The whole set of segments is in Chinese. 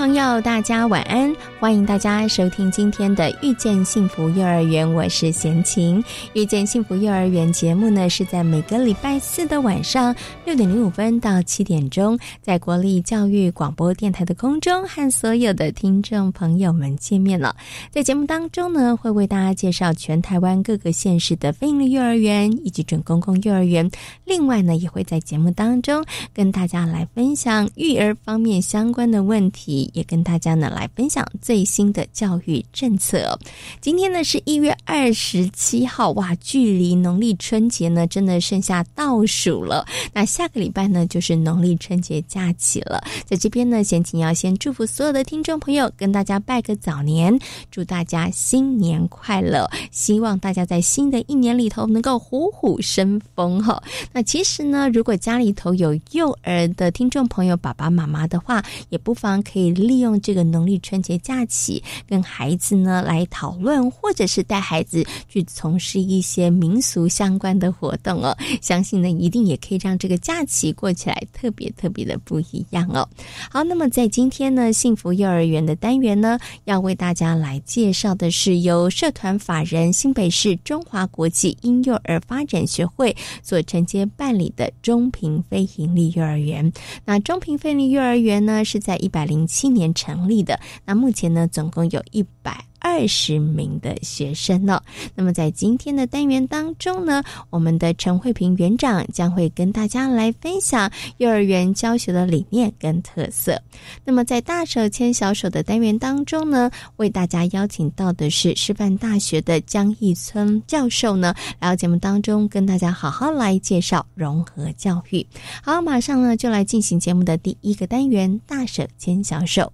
朋友，大家晚安！欢迎大家收听今天的《遇见幸福幼儿园》，我是贤琴。《遇见幸福幼儿园》节目呢，是在每个礼拜四的晚上六点零五分到七点钟，在国立教育广播电台的空中和所有的听众朋友们见面了。在节目当中呢，会为大家介绍全台湾各个县市的非营利幼儿园以及准公共幼儿园。另外呢，也会在节目当中跟大家来分享育儿方面相关的问题。也跟大家呢来分享最新的教育政策。今天呢是一月二十七号，哇，距离农历春节呢真的剩下倒数了。那下个礼拜呢就是农历春节假期了。在这边呢，先请要先祝福所有的听众朋友，跟大家拜个早年，祝大家新年快乐。希望大家在新的一年里头能够虎虎生风哈。那其实呢，如果家里头有幼儿的听众朋友，爸爸妈妈的话，也不妨可以。利用这个农历春节假假期，跟孩子呢来讨论，或者是带孩子去从事一些民俗相关的活动哦。相信呢，一定也可以让这个假期过起来特别特别的不一样哦。好，那么在今天呢，幸福幼儿园的单元呢，要为大家来介绍的是由社团法人新北市中华国际婴幼儿发展学会所承接办理的中平非营利幼儿园。那中平非营利幼儿园呢，是在一百零七。年成立的，那目前呢，总共有一百二十名的学生呢。那么在今天的单元当中呢，我们的陈慧平园长将会跟大家来分享幼儿园教学的理念跟特色。那么在大手牵小手的单元当中呢，为大家邀请到的是师范大学的江义村教授呢，来到节目当中跟大家好好来介绍融合教育。好，马上呢就来进行节目的第一个单元——大手牵小手。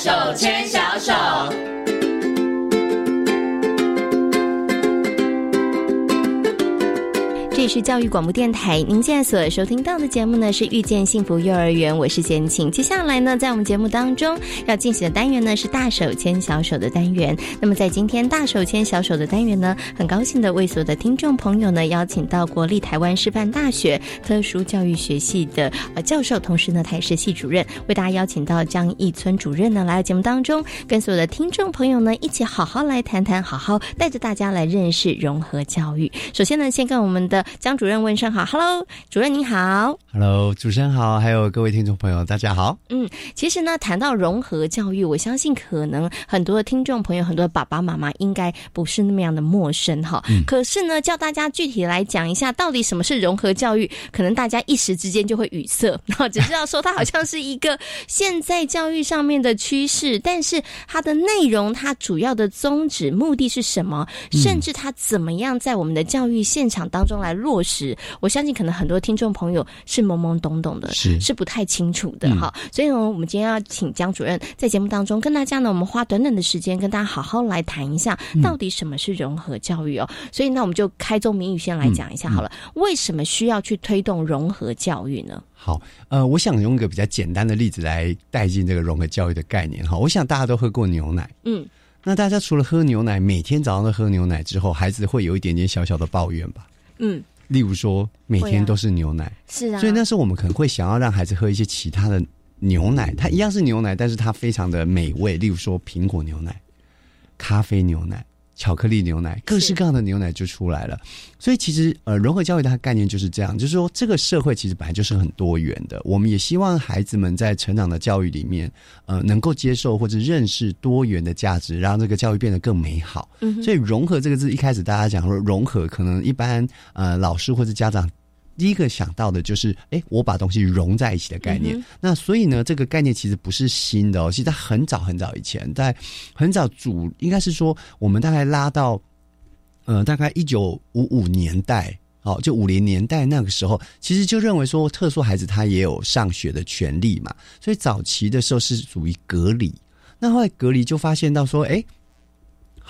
手牵小手。这里是教育广播电台，您现在所收听到的节目呢是《遇见幸福幼儿园》，我是简晴。接下来呢，在我们节目当中要进行的单元呢是“大手牵小手”的单元。那么在今天“大手牵小手”的单元呢，很高兴的为所有的听众朋友呢邀请到国立台湾师范大学特殊教育学系的呃教授，同时呢他也是系主任，为大家邀请到江义村主任呢来到节目当中，跟所有的听众朋友呢一起好好来谈谈，好好带着大家来认识融合教育。首先呢，先跟我们的江主任问声好，Hello，主任您好，Hello，主持人好，还有各位听众朋友，大家好。嗯，其实呢，谈到融合教育，我相信可能很多的听众朋友，很多爸爸妈妈应该不是那么样的陌生哈。嗯。可是呢，叫大家具体来讲一下，到底什么是融合教育，可能大家一时之间就会语塞，然后只知道说它好像是一个现在教育上面的趋势，但是它的内容，它主要的宗旨、目的是什么，甚至它怎么样在我们的教育现场当中来。落实，我相信可能很多听众朋友是懵懵懂懂的，是是不太清楚的哈。所以呢，我们今天要请江主任在节目当中跟大家呢，我们花短短的时间跟大家好好来谈一下，到底什么是融合教育哦。所以那我们就开宗明义先来讲一下好了，为什么需要去推动融合教育呢？好，呃，我想用一个比较简单的例子来带进这个融合教育的概念哈。我想大家都喝过牛奶，嗯，那大家除了喝牛奶，每天早上都喝牛奶之后，孩子会有一点点小小的抱怨吧？嗯，例如说每天都是牛奶，是啊，所以那时候我们可能会想要让孩子喝一些其他的牛奶，它一样是牛奶，但是它非常的美味，例如说苹果牛奶、咖啡牛奶。巧克力牛奶，各式各样的牛奶就出来了。所以其实呃，融合教育它的概念就是这样，就是说这个社会其实本来就是很多元的。我们也希望孩子们在成长的教育里面，呃，能够接受或者认识多元的价值，让这个教育变得更美好。所以融合这个字一开始大家讲说融合，可能一般呃老师或者家长。第一个想到的就是，哎，我把东西融在一起的概念。那所以呢，这个概念其实不是新的哦，其实在很早很早以前，在很早主应该是说，我们大概拉到，呃，大概一九五五年代，哦，就五零年代那个时候，其实就认为说，特殊孩子他也有上学的权利嘛。所以早期的时候是属于隔离，那后来隔离就发现到说，哎。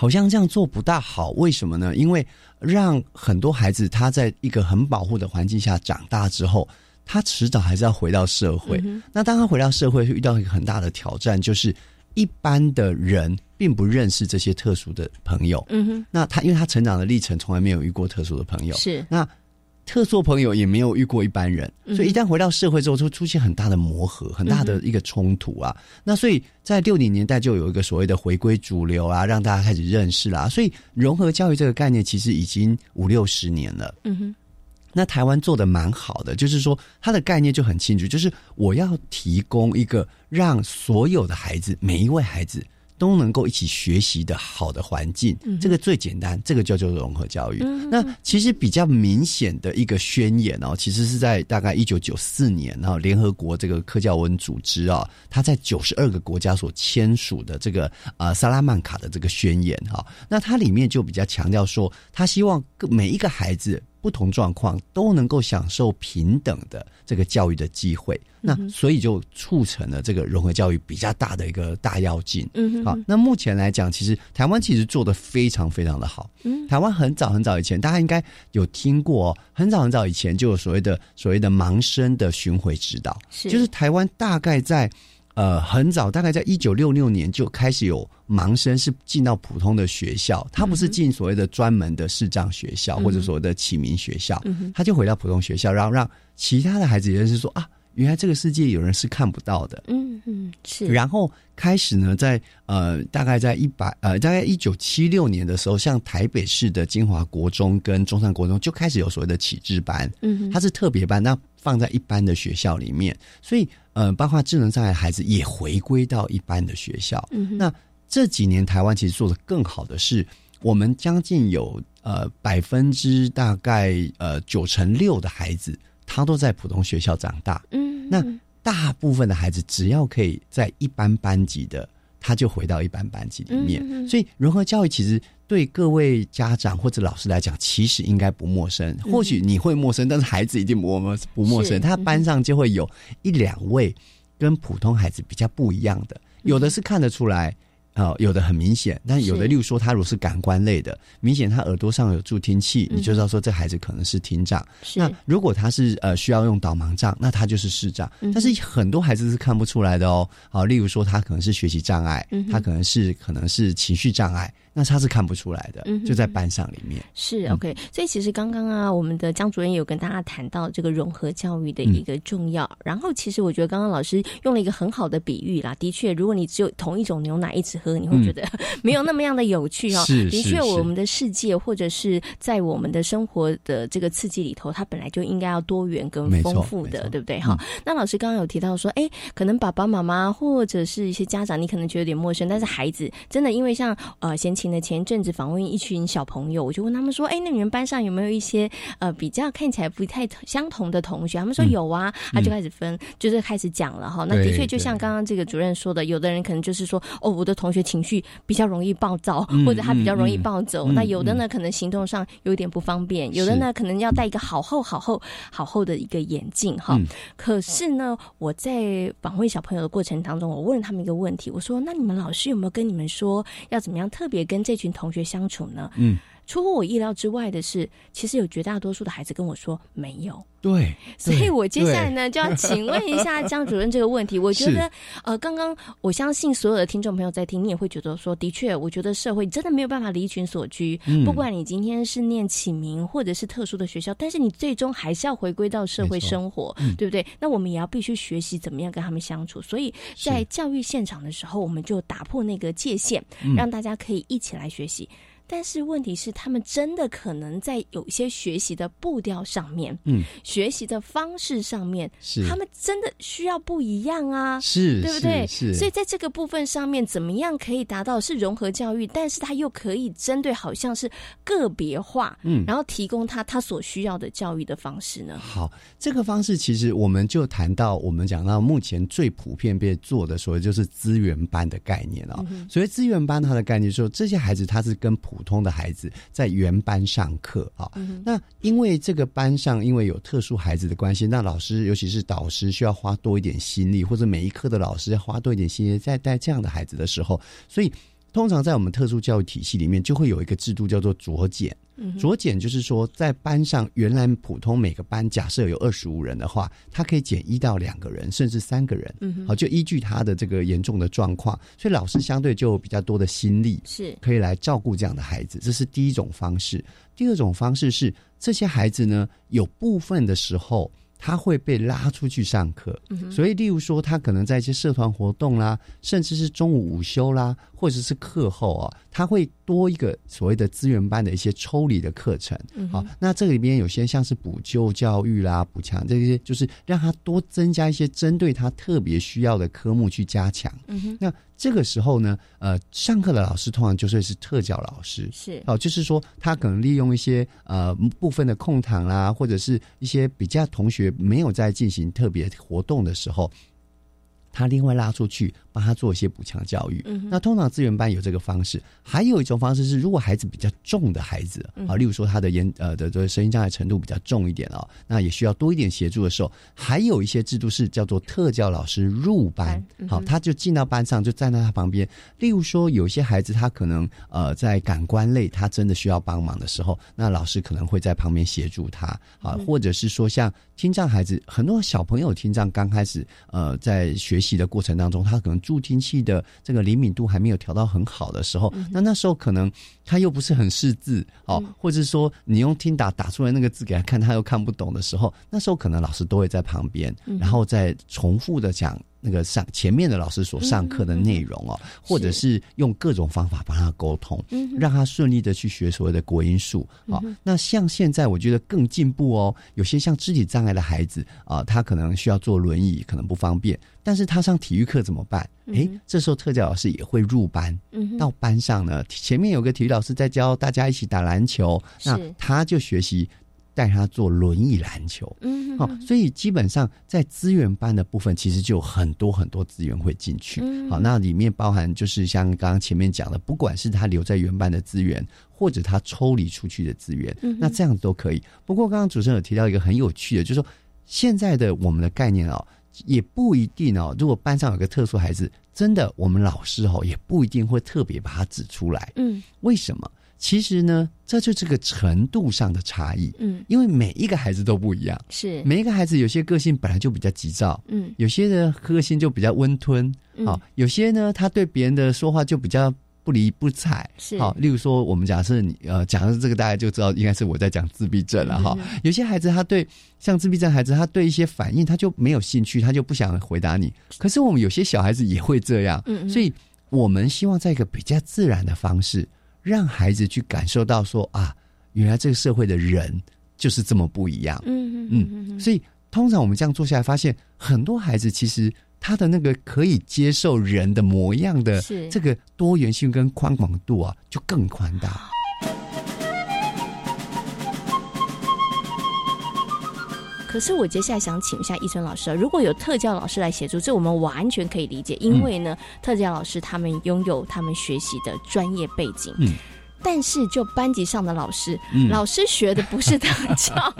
好像这样做不大好，为什么呢？因为让很多孩子他在一个很保护的环境下长大之后，他迟早还是要回到社会。那当他回到社会，会遇到一个很大的挑战，就是一般的人并不认识这些特殊的朋友。嗯哼，那他因为他成长的历程从来没有遇过特殊的朋友，是那。特殊朋友也没有遇过一般人，所以一旦回到社会之后，就出现很大的磨合，很大的一个冲突啊。那所以在六零年代就有一个所谓的回归主流啊，让大家开始认识啦。所以融合教育这个概念其实已经五六十年了。嗯哼，那台湾做的蛮好的，就是说它的概念就很清楚，就是我要提供一个让所有的孩子，每一位孩子。都能够一起学习的好的环境，这个最简单，这个叫做融合教育。那其实比较明显的一个宣言哦，其实是在大概一九九四年，然后联合国这个科教文组织啊，它在九十二个国家所签署的这个呃萨拉曼卡的这个宣言哈，那它里面就比较强调说，他希望每一个孩子。不同状况都能够享受平等的这个教育的机会，那所以就促成了这个融合教育比较大的一个大要进。嗯，好，那目前来讲，其实台湾其实做的非常非常的好。嗯，台湾很早很早以前，大家应该有听过，很早很早以前就有所谓的所谓的盲生的巡回指导，就是台湾大概在。呃，很早，大概在一九六六年就开始有盲生是进到普通的学校，他不是进所谓的专门的视障学校或者所谓的启明学校，他就回到普通学校，然后让其他的孩子也认识说啊，原来这个世界有人是看不到的。嗯嗯，是。然后开始呢，在呃，大概在一百呃，大概一九七六年的时候，像台北市的金华国中跟中山国中就开始有所谓的启智班，嗯，它是特别班，那放在一般的学校里面，所以。呃，包括智能障碍孩子也回归到一般的学校。嗯那这几年台湾其实做的更好的是，我们将近有呃百分之大概呃九成六的孩子，他都在普通学校长大。嗯，那大部分的孩子只要可以在一般班级的。他就回到一般班级里面，所以融合教育其实对各位家长或者老师来讲，其实应该不陌生。或许你会陌生，但是孩子一定不陌不陌生。他班上就会有一两位跟普通孩子比较不一样的，有的是看得出来。哦，有的很明显，但有的，例如说，他如果是感官类的，明显他耳朵上有助听器，你就知道说这孩子可能是听障。那如果他是呃需要用导盲杖，那他就是视障。但是很多孩子是看不出来的哦。好，例如说他可能是学习障碍，他可能是可能是情绪障碍。那他是看不出来的，就在班上里面。是 OK，所以其实刚刚啊，我们的江主任有跟大家谈到这个融合教育的一个重要。然后，其实我觉得刚刚老师用了一个很好的比喻啦。的确，如果你只有同一种牛奶一直喝，你会觉得 没有那么样的有趣哦。是的确，我们的世界或者是在我们的生活的这个刺激里头，它本来就应该要多元跟丰富的，对不对？哈。那老师刚刚有提到说，哎，可能爸爸妈妈或者是一些家长，你可能觉得有点陌生，但是孩子真的因为像呃先。前的前一阵子访问一群小朋友，我就问他们说：“哎，那你们班上有没有一些呃比较看起来不太相同的同学？”他们说有啊，他就开始分，就是开始讲了哈。那的确就像刚刚这个主任说的，有的人可能就是说：“哦，我的同学情绪比较容易暴躁，或者他比较容易暴走。”那有的呢，可能行动上有点不方便；有的呢，可能要戴一个好厚、好厚、好厚的一个眼镜哈。可是呢，我在访问小朋友的过程当中，我问了他们一个问题，我说：“那你们老师有没有跟你们说要怎么样特别？”跟这群同学相处呢？嗯，出乎我意料之外的是，其实有绝大多数的孩子跟我说没有。对，所以我接下来呢就要请问一下江主任这个问题。我觉得，呃，刚刚我相信所有的听众朋友在听，你也会觉得说，的确，我觉得社会真的没有办法离群所居。不管你今天是念启明或者是特殊的学校，但是你最终还是要回归到社会生活，对不对？那我们也要必须学习怎么样跟他们相处。所以在教育现场的时候，我们就打破那个界限，让大家可以一起来学习。但是问题是，他们真的可能在有一些学习的步调上面，嗯，学习的方式上面，是。他们真的需要不一样啊，是，对不对？是，所以在这个部分上面，怎么样可以达到是融合教育，但是他又可以针对好像是个别化，嗯，然后提供他他所需要的教育的方式呢？好，这个方式其实我们就谈到，我们讲到目前最普遍被做的，所谓就是资源班的概念啊、嗯所以资源班，它的概念说，这些孩子他是跟普通的孩子在原班上课啊。嗯那因为这个班上因为有特殊孩子的关系，那老师尤其是导师需要花多一点心力，或者每一科的老师要花多一点心力在带这样的孩子的时候，所以通常在我们特殊教育体系里面，就会有一个制度叫做酌减。酌减就是说，在班上原来普通每个班假设有二十五人的话，他可以减一到两个人，甚至三个人。嗯好，就依据他的这个严重的状况，所以老师相对就有比较多的心力，是可以来照顾这样的孩子。这是第一种方式。第二种方式是，这些孩子呢，有部分的时候。他会被拉出去上课，所以例如说，他可能在一些社团活动啦，甚至是中午午休啦，或者是课后啊，他会多一个所谓的资源班的一些抽离的课程。好，那这里边有些像是补救教育啦、补强这些，就是让他多增加一些针对他特别需要的科目去加强。嗯哼那这个时候呢，呃，上课的老师通常就会是特教老师，是哦，就是说他可能利用一些呃部分的空堂啦，或者是一些比较同学没有在进行特别活动的时候，他另外拉出去帮他做一些补强教育。那通常资源班有这个方式，还有一种方式是，如果孩子比较重的孩子啊，例如说他的言呃的的声音障碍程度比较重一点哦，那也需要多一点协助的时候，还有一些制度是叫做特教老师入班，好，他就进到班上就站在他旁边。例如说，有些孩子他可能呃在感官类他真的需要帮忙的时候，那老师可能会在旁边协助他啊，或者是说像听障孩子，很多小朋友听障刚开始呃在学习的过程当中，他可能助听器的这个灵敏度还没有调到很好的时候，那那时候可能他又不是很识字哦，或者说你用听打打出来那个字给他看，他又看不懂的时候，那时候可能老师都会在旁边，然后再重复的讲。那个上前面的老师所上课的内容哦，或者是用各种方法帮他沟通，让他顺利的去学所谓的国音数啊。那像现在我觉得更进步哦，有些像肢体障碍的孩子啊，他可能需要坐轮椅，可能不方便，但是他上体育课怎么办？哎，这时候特教老师也会入班，到班上呢，前面有个体育老师在教大家一起打篮球，那他就学习。带他做轮椅篮球，嗯，好、所以基本上在资源班的部分，其实就有很多很多资源会进去。好，那里面包含就是像刚刚前面讲的，不管是他留在原班的资源，或者他抽离出去的资源，那这样子都可以。不过刚刚主持人有提到一个很有趣的，就是说现在的我们的概念哦，也不一定哦。如果班上有个特殊孩子，真的我们老师哦也不一定会特别把他指出来。嗯，为什么？其实呢，这就是个程度上的差异。嗯，因为每一个孩子都不一样，是。每一个孩子有些个性本来就比较急躁，嗯，有些的个性就比较温吞，好、有些呢他对别人的说话就比较不理不睬，是。好、例如说我们假设你呃假设这个，大家就知道应该是我在讲自闭症了哈、有些孩子他对像自闭症孩子，他对一些反应他就没有兴趣，他就不想回答你。可是我们有些小孩子也会这样，嗯嗯。所以我们希望在一个比较自然的方式。让孩子去感受到说啊，原来这个社会的人就是这么不一样。嗯嗯嗯所以通常我们这样做下来，发现很多孩子其实他的那个可以接受人的模样的是这个多元性跟宽广度啊，就更宽大。可是我接下来想请一下易春老师啊，如果有特教老师来协助，这我们完全可以理解，因为呢，特教老师他们拥有他们学习的专业背景。嗯。但是，就班级上的老师，嗯。老师学的不是特教，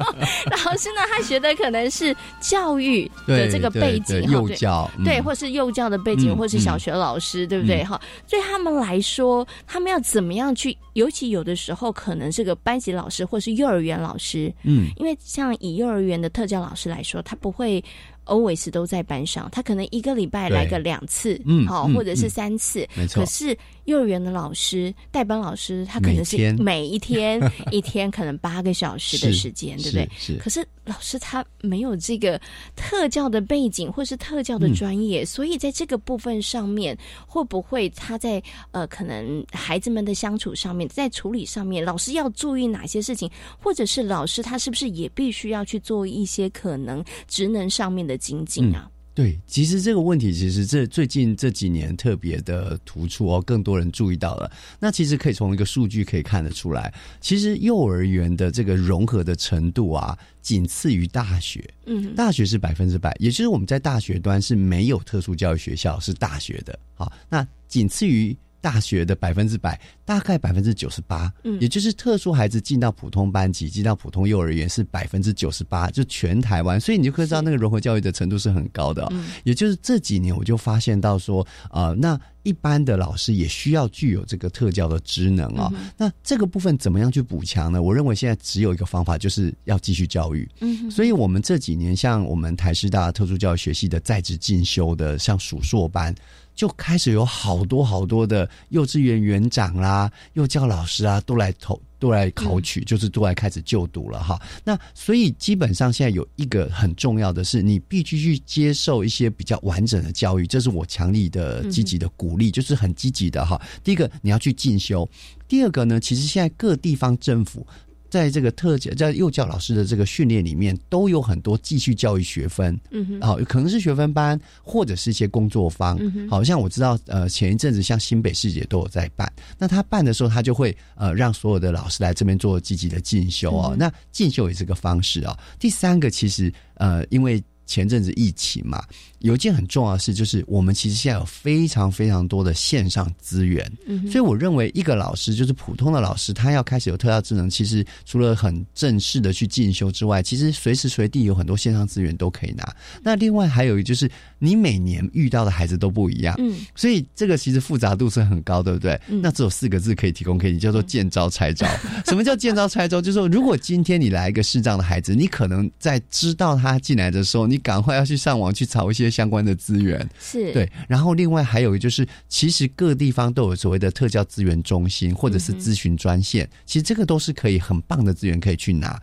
老师呢，他学的可能是教育的这个背景，幼教，对，嗯或是幼教的背景，嗯或是小学老师，对不对？哈，对他们来说，他们要怎么样去？尤其有的时候，可能是个班级老师，或是幼儿园老师，嗯。因为像以幼儿园的特教老师来说，他不会 always 都在班上，他可能一个礼拜来个两次，嗯好、嗯或者是嗯。三次。没错。可是幼儿园的老师、代班老师，他可能是每一天 一天可能八个小时的时间，对不对？是。可是老师他没有这个特教的背景，或是特教的专业，所以在这个部分上面，会不会他在呃，可能孩子们的相处上面，在处理上面，老师要注意哪些事情，或者是老师他是不是也必须要去做一些可能职能上面的精进啊？对，其实这个问题其实这最近这几年特别的突出哦，更多人注意到了。那其实可以从一个数据可以看得出来，其实幼儿园的这个融合的程度啊，仅次于大学。嗯，大学是百分之百，也就是我们在大学端是没有特殊教育学校是大学的。好，那仅次于。大学的百分之百，大概百分之九十八，嗯，也就是特殊孩子进到普通班级，进到普通幼儿园是百分之九十八，就全台湾，所以你就可以知道那个融合教育的程度是很高的。嗯，也就是这几年我就发现到说，呃，那一般的老师也需要具有这个特教的职能啊。那这个部分怎么样去补强呢？我认为现在只有一个方法，就是要继续教育。嗯，所以我们这几年像我们台师大特殊教育学系的在职进修的，像数硕班。就开始有好多好多的幼稚园园长啦、幼教老师啊，都来投、都来考取，就是都来开始就读了哈。那所以基本上现在有一个很重要的是，你必须去接受一些比较完整的教育，这是我强力的、积极的鼓励，就是很积极的哈。第一个你要去进修，第二个呢，其实现在各地方政府。在这个特教在幼教老师的这个训练里面，都有很多继续教育学分，嗯哼，好，可能是学分班，或者是一些工作坊，好像我知道，呃，前一阵子像新北市也都有在办，那他办的时候，他就会呃让所有的老师来这边做积极的进修哦，那进修也是个方式哦。第三个，其实呃，因为前阵子疫情嘛。有一件很重要的事，就是我们其实现在有非常非常多的线上资源，所以我认为一个老师就是普通的老师，他要开始有特效智能，其实除了很正式的去进修之外，其实随时随地有很多线上资源都可以拿。那另外还有一就是，你每年遇到的孩子都不一样，嗯，所以这个其实复杂度是很高，对不对？那只有四个字可以提供给你，叫做见招拆招。什么叫见招拆招？就是说，如果今天你来一个视障的孩子，你可能在知道他进来的时候，你赶快要去上网去找一些。相关的资源是对，然后另外还有就是，其实各地方都有所谓的特教资源中心或者是咨询专线，其实这个都是可以很棒的资源可以去拿。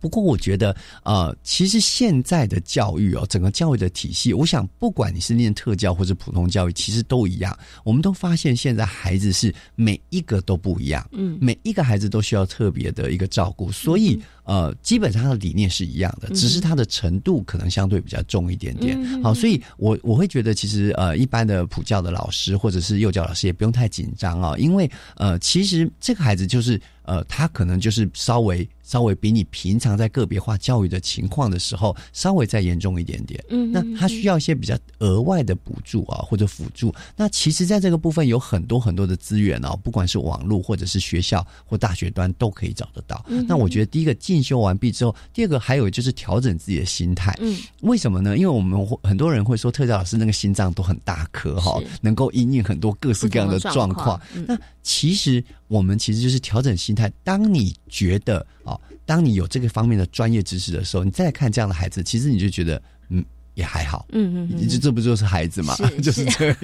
不过我觉得，呃，其实现在的教育哦，整个教育的体系，我想不管你是念特教或者普通教育，其实都一样。我们都发现现在孩子是每一个都不一样，嗯，每一个孩子都需要特别的一个照顾，所以呃，基本上他的理念是一样的，只是他的程度可能相对比较重一点点。好，所以我我会觉得，其实呃，一般的普教的老师或者是幼教老师也不用太紧张啊，因为呃，其实这个孩子就是呃，他可能就是稍微。稍微比你平常在个别化教育的情况的时候，稍微再严重一点点。嗯，那他需要一些比较额外的补助啊，或者辅助。那其实，在这个部分有很多很多的资源哦，不管是网络或者是学校或大学端都可以找得到。那我觉得，第一个进修完毕之后，第二个还有就是调整自己的心态。嗯，为什么呢？因为我们很多人会说，特教老师那个心脏都很大颗哈，能够应应很多各式各样的状况。那其实。我们其实就是调整心态。当你觉得哦，当你有这个方面的专业知识的时候，你再看这样的孩子，其实你就觉得嗯也还好。嗯嗯，这这不就是孩子嘛？就是这样。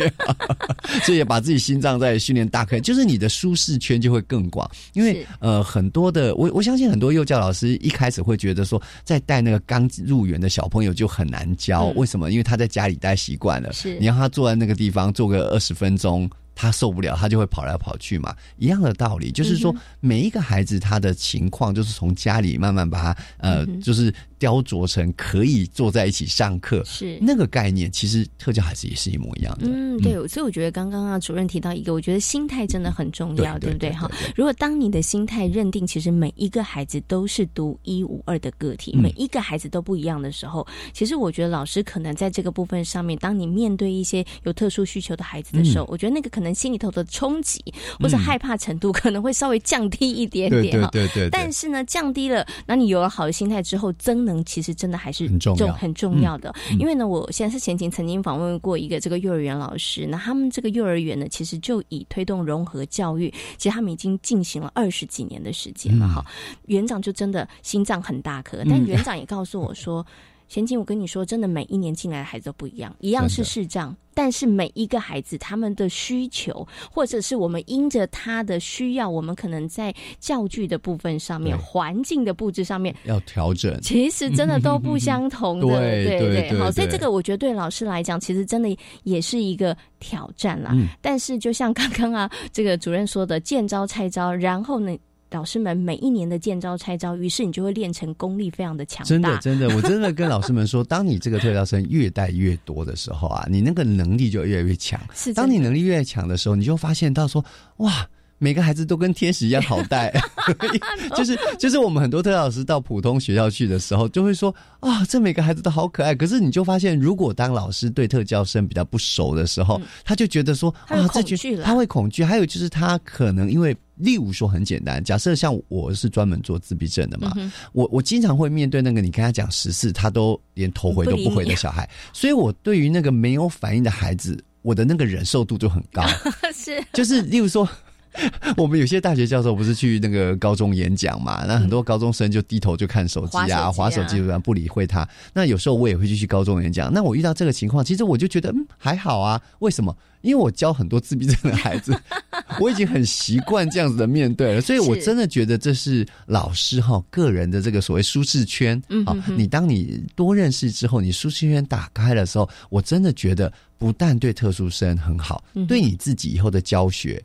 所以也把自己心脏在训练大开，就是你的舒适圈就会更广。因为呃，很多的我我相信很多幼教老师一开始会觉得说，在带那个刚入园的小朋友就很难教。为什么？因为他在家里待习惯了，是你让他坐在那个地方坐个二十分钟。他受不了，他就会跑来跑去嘛，一样的道理，就是说每一个孩子他的情况，就是从家里慢慢把他呃，就是。雕琢成可以坐在一起上课，是那个概念。其实特教孩子也是一模一样的。嗯，对。所以我觉得刚刚啊，主任提到一个，我觉得心态真的很重要，对不对？哈，如果当你的心态认定，其实每一个孩子都是独一无二的个体，每一个孩子都不一样的时候，其实我觉得老师可能在这个部分上面，当你面对一些有特殊需求的孩子的时候，我觉得那个可能心里头的冲击或者害怕程度可能会稍微降低一点点哈。对对对。但是呢，降低了，那你有了好的心态之后，增能。其实真的还是很重要，很重要的。因为呢，我现在是前情曾经访问过一个这个幼儿园老师，那他们这个幼儿园呢，其实就以推动融合教育，其实他们已经进行了二十几年的时间了哈。园长就真的心脏很大颗，但园长也告诉我说。贤静，我跟你说，真的每一年进来的孩子都不一样，一样是视障，但是每一个孩子他们的需求，或者是我们因着他的需要，我们可能在教具的部分上面、环境的布置上面要调整，其实真的都不相同的。对对对，好，所以这个我觉得对老师来讲，其实真的也是一个挑战啦。但是就像刚刚啊，这个主任说的，见招拆招，然后呢？老师们每一年的见招拆招，于是你就会练成功力非常的强大。真的，真的，我真的跟老师们说，当你这个特教生越带越多的时候啊，你那个能力就越来越强。是，当你能力越强的时候，你就发现到说，哇。每个孩子都跟天使一样好带，就是就是我们很多特老师到普通学校去的时候，就会说啊，这每个孩子都好可爱。可是你就发现，如果当老师对特教生比较不熟的时候，他就觉得说啊，这句他会恐惧。还有就是他可能因为，例如说很简单，假设像我是专门做自闭症的嘛，我我经常会面对那个你跟他讲十次，他都连头回都不回的小孩，所以我对于那个没有反应的孩子，我的那个忍受度就很高。是，就是例如说。我们有些大学教授不是去那个高中演讲嘛？那很多高中生就低头就看手机啊，划手机，不理会他。那有时候我也会去去高中演讲。那我遇到这个情况，其实我就觉得嗯还好啊。为什么？因为我教很多自闭症的孩子，我已经很习惯这样子的面对了。所以我真的觉得这是老师哈个人的这个所谓舒适圈啊。你当你多认识之后，你舒适圈打开的时候，我真的觉得不但对特殊生很好，对你自己以后的教学。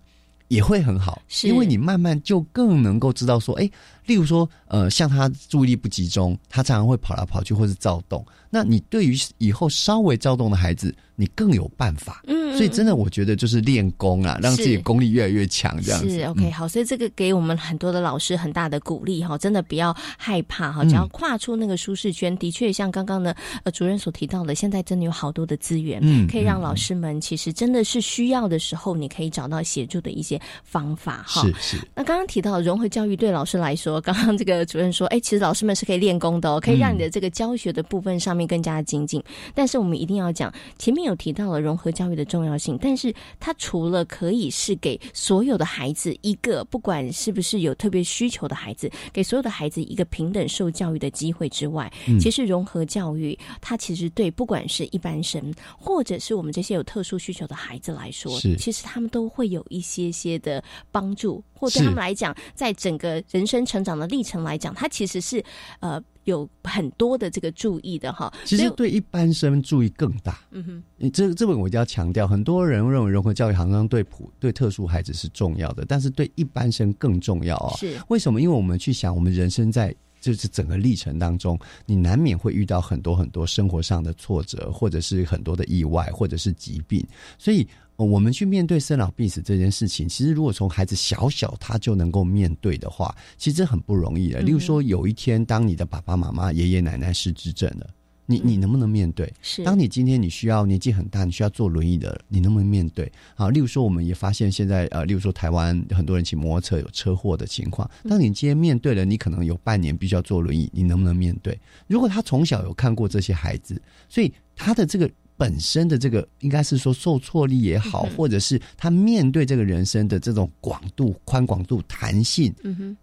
也会很好，因为你慢慢就更能够知道说，哎，例如说，呃，像他注意力不集中，他常常会跑来跑去或是躁动，那你对于以后稍微躁动的孩子。你更有办法，嗯，所以真的，我觉得就是练功啊，让自己功力越来越强，这样子。是 OK，好，所以这个给我们很多的老师很大的鼓励哈，真的不要害怕哈，只要跨出那个舒适圈，的确像刚刚的呃主任所提到的，现在真的有好多的资源，嗯，可以让老师们其实真的是需要的时候，你可以找到协助的一些方法哈。是是。那刚刚提到融合教育对老师来说，刚刚这个主任说，哎，其实老师们是可以练功的哦，可以让你的这个教学的部分上面更加精进。但是我们一定要讲前面。有提到了融合教育的重要性，但是它除了可以是给所有的孩子一个，不管是不是有特别需求的孩子，给所有的孩子一个平等受教育的机会之外，其实融合教育它其实对不管是一般生，或者是我们这些有特殊需求的孩子来说，其实他们都会有一些些的帮助，或对他们来讲，在整个人生成长的历程来讲，它其实是呃。有很多的这个注意的哈，其实对一般生注意更大。嗯哼，你这这本我一定要强调，很多人认为融合教育好像对普对特殊孩子是重要的，但是对一般生更重要啊。是为什么？因为我们去想，我们人生在就是整个历程当中，你难免会遇到很多很多生活上的挫折，或者是很多的意外，或者是疾病，所以。我们去面对生老病死这件事情，其实如果从孩子小小他就能够面对的话，其实很不容易的。例如说，有一天当你的爸爸妈妈、爷爷奶奶失智症了，你你能不能面对？是。当你今天你需要年纪很大，你需要坐轮椅的，你能不能面对？好，例如说，我们也发现现在呃，例如说台湾很多人骑摩托车有车祸的情况，当你今天面对了，你可能有半年必须要坐轮椅，你能不能面对？如果他从小有看过这些孩子，所以他的这个。本身的这个应该是说受挫力也好，或者是他面对这个人生的这种广度、宽广度、弹性、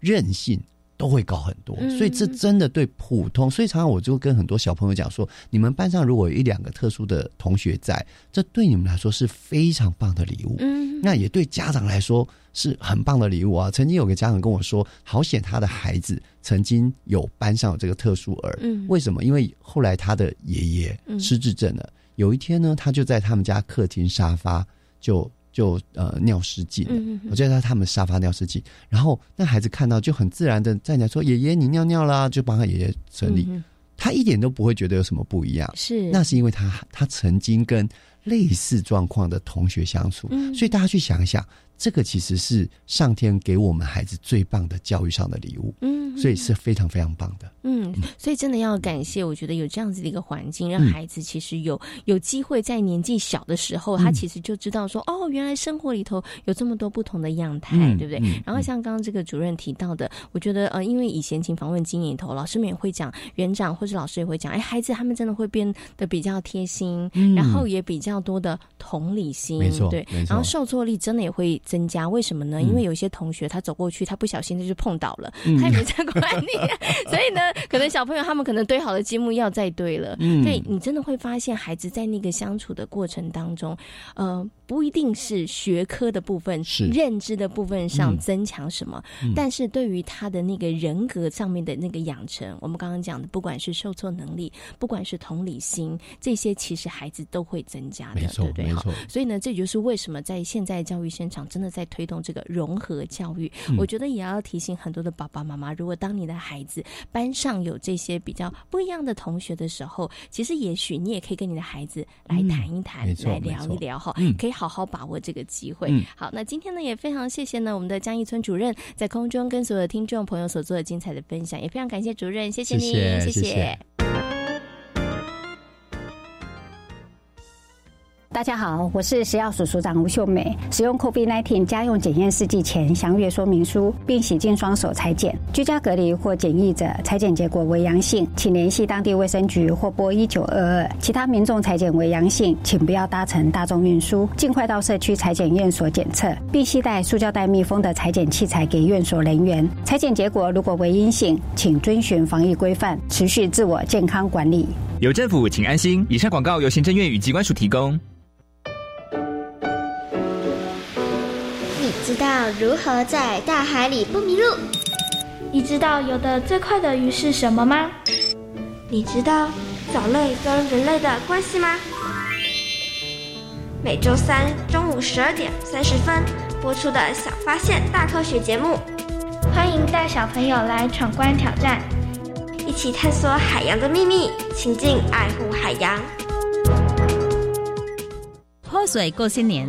韧性都会高很多。所以这真的对普通，所以常常我就跟很多小朋友讲说，你们班上如果有一两个特殊的同学在，这对你们来说是非常棒的礼物。嗯，那也对家长来说是很棒的礼物啊。曾经有个家长跟我说，好险他的孩子曾经有班上有这个特殊儿。嗯，为什么？因为后来他的爷爷失智症了。有一天呢，他就在他们家客厅沙发就就呃尿失禁了。我就在他们沙发尿失禁，然后那孩子看到就很自然的站起来说：“爷爷，你尿尿啦！”就帮他爷爷整理。他一点都不会觉得有什么不一样。是，那是因为他他曾经跟类似状况的同学相处，所以大家去想一想。这个其实是上天给我们孩子最棒的教育上的礼物，嗯，所以是非常非常棒的，嗯，所以真的要感谢，我觉得有这样子的一个环境，让孩子其实有有机会在年纪小的时候，他其实就知道说，哦，原来生活里头有这么多不同的样态，对不对？然后像刚刚这个主任提到的，我觉得呃，因为以前请访问经验里头，老师们也会讲，园长或者老师也会讲，哎，孩子他们真的会变得比较贴心，然后也比较较多的同理心，没错，对，然后受挫力真的也会增加，为什么呢？因为有些同学他走过去，他不小心他就碰倒了，他也没在管你，所以呢，可能小朋友他们可能堆好的积木要再堆了，所以你真的会发现孩子在那个相处的过程当中，呃。不一定是学科的部分，是认知的部分上增强什么，但是对于他的那个人格上面的那个养成，我们刚刚讲的，不管是受挫能力，不管是同理心，这些其实孩子都会增加的，对不对？好。所以呢，这就是为什么在现在教育现场真的在推动这个融合教育。我觉得也要提醒很多的爸爸妈妈，如果当你的孩子班上有这些比较不一样的同学的时候，其实也许你也可以跟你的孩子来谈一谈，来聊一聊哈，可以。好好把握这个机会。好，那今天呢也非常谢谢呢我们的江一村主任在空中跟所有的听众朋友所做的精彩的分享，也非常感谢主任，谢谢你，谢谢。大家好，我是食药署署长吴秀美。使用 COVID-19 家用检验试剂前详阅说明书，并洗净双手裁剪。居家隔离或检疫者，裁剪结果为阳性，请联系当地卫生局或拨一九二二。其他民众裁剪为阳性，请不要搭乘大众运输，尽快到社区裁剪院所检测，并携带塑胶袋密封的裁剪器材给院所人员。裁剪结果如果为阴性，请遵循防疫规范，持续自我健康管理。有政府，请安心。以上广告由行政院与机关署提供。知道如何在大海里不迷路？你知道游得最快的鱼是什么吗？你知道藻类跟人类的关系吗？每周三中午十二点三十分播出的小发现大科学节目，欢迎带小朋友来闯关挑战，一起探索海洋的秘密，亲近爱护海洋。泼水过新年。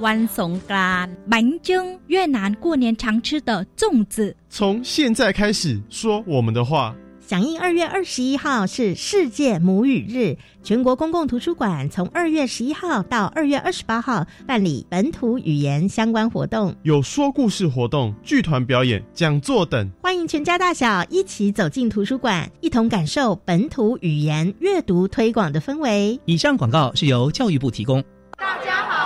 万松干、满蒸越南过年常吃的粽子。从现在开始说我们的话。响应二月二十一号是世界母语日，全国公共图书馆从二月十一号到二月二十八号办理本土语言相关活动，有说故事活动、剧团表演、讲座等。欢迎全家大小一起走进图书馆，一同感受本土语言阅读推广的氛围。以上广告是由教育部提供。大家好。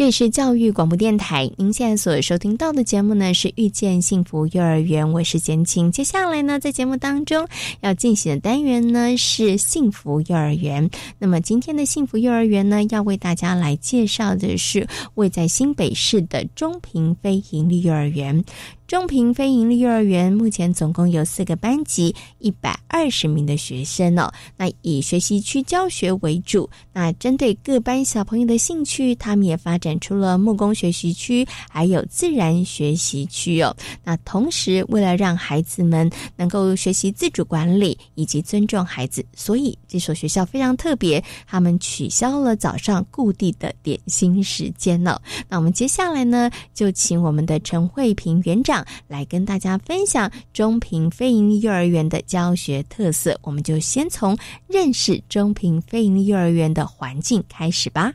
这里是教育广播电台，您现在所收听到的节目呢是遇见幸福幼儿园，我是简青。接下来呢，在节目当中要进行的单元呢是幸福幼儿园。那么今天的幸福幼儿园呢，要为大家来介绍的是位在新北市的中平非营利幼儿园。中平非营利幼儿园目前总共有四个班级，一百二十名的学生哦。那以学习区教学为主，那针对各班小朋友的兴趣，他们也发展出了木工学习区，还有自然学习区哦。那同时，为了让孩子们能够学习自主管理以及尊重孩子，所以这所学校非常特别，他们取消了早上固定的点心时间了。那我们接下来呢，就请我们的陈慧平园长。来跟大家分享中平非营幼儿园的教学特色，我们就先从认识中平非营幼儿园的环境开始吧。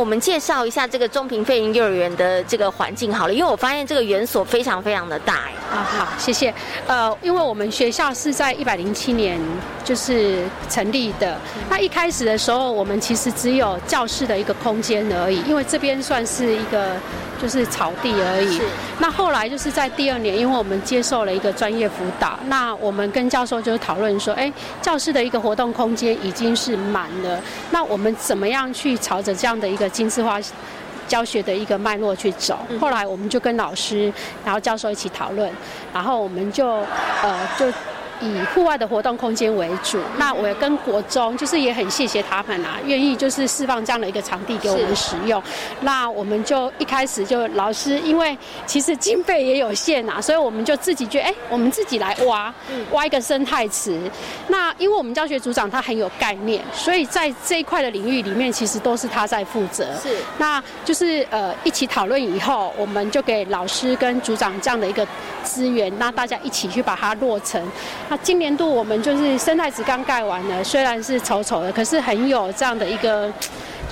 我们介绍一下这个中平飞云幼儿园的这个环境好了，因为我发现这个园所非常非常的大哎。啊，好，谢谢。呃，因为我们学校是在一百零七年就是成立的，那一开始的时候，我们其实只有教室的一个空间而已，因为这边算是一个就是草地而已。那后来就是在第二年，因为我们接受了一个专业辅导，那我们跟教授就是讨论说，哎，教室的一个活动空间已经是满了，那我们怎么样去朝着这样的一个精致化？教学的一个脉络去走，后来我们就跟老师，然后教授一起讨论，然后我们就呃就以户外的活动空间为主。那我也跟国中，就是也很谢谢他们啊，愿意就是释放这样的一个场地给我们使用。那我们就一开始就老师，因为其实经费也有限啊，所以我们就自己觉得，哎，我们自己来挖，挖一个生态池。那因为我们教学组长他很有概念，所以在这一块的领域里面，其实都是他在负责。是，那就是呃一起讨论以后，我们就给老师跟组长这样的一个资源，那大家一起去把它落成。那今年度我们就是生态池刚盖完了，虽然是丑丑的，可是很有这样的一个。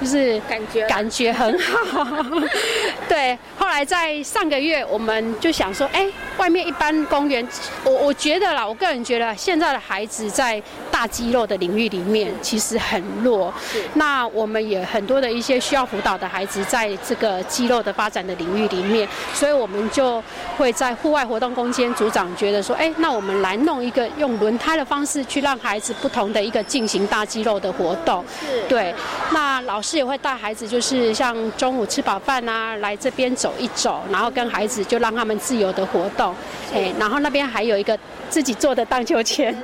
就是感觉感觉很好，对。后来在上个月，我们就想说，哎，外面一般公园，我我觉得啦，我个人觉得现在的孩子在大肌肉的领域里面其实很弱。那我们也很多的一些需要辅导的孩子，在这个肌肉的发展的领域里面，所以我们就会在户外活动空间，组长觉得说，哎，那我们来弄一个用轮胎的方式去让孩子不同的一个进行大肌肉的活动。是。对。那老师。也会带孩子，就是像中午吃饱饭啊，来这边走一走，然后跟孩子就让他们自由的活动，哎，然后那边还有一个自己做的荡秋千，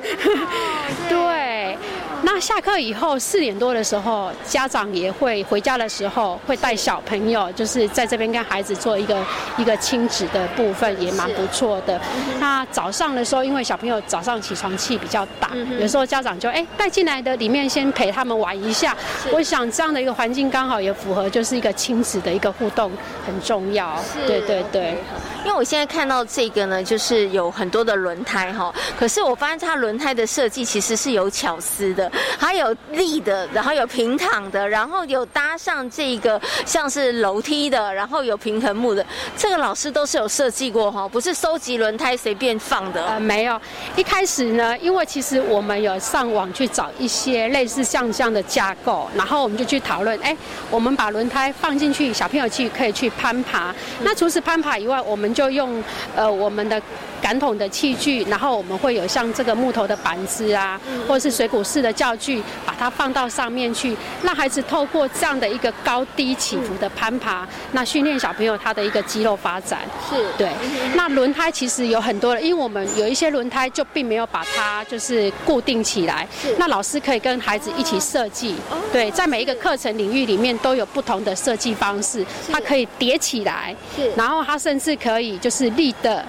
对。那下课以后四点多的时候，家长也会回家的时候会带小朋友，就是在这边跟孩子做一个一个亲子的部分，也蛮不错的。那早上的时候，因为小朋友早上起床气比较大，有时候家长就哎带进来的里面先陪他们玩一下。我想这样的一个环境刚好也符合，就是一个亲子的一个互动很重要。对对对。因为我现在看到这个呢，就是有很多的轮胎哈，可是我发现它轮胎的设计其实是有巧思的。还有立的，然后有平躺的，然后有搭上这个像是楼梯的，然后有平衡木的，这个老师都是有设计过哈，不是收集轮胎随便放的。呃，没有，一开始呢，因为其实我们有上网去找一些类似像这样的架构，然后我们就去讨论，哎，我们把轮胎放进去，小朋友去可以去攀爬。那除此攀爬以外，我们就用呃我们的。感统的器具，然后我们会有像这个木头的板子啊，或者是水果式的架教具，把它放到上面去，让孩子透过这样的一个高低起伏的攀爬，那训练小朋友他的一个肌肉发展。是对。那轮胎其实有很多的，因为我们有一些轮胎就并没有把它就是固定起来。是。那老师可以跟孩子一起设计。对，在每一个课程领域里面都有不同的设计方式，它可以叠起来。是。然后它甚至可以就是立的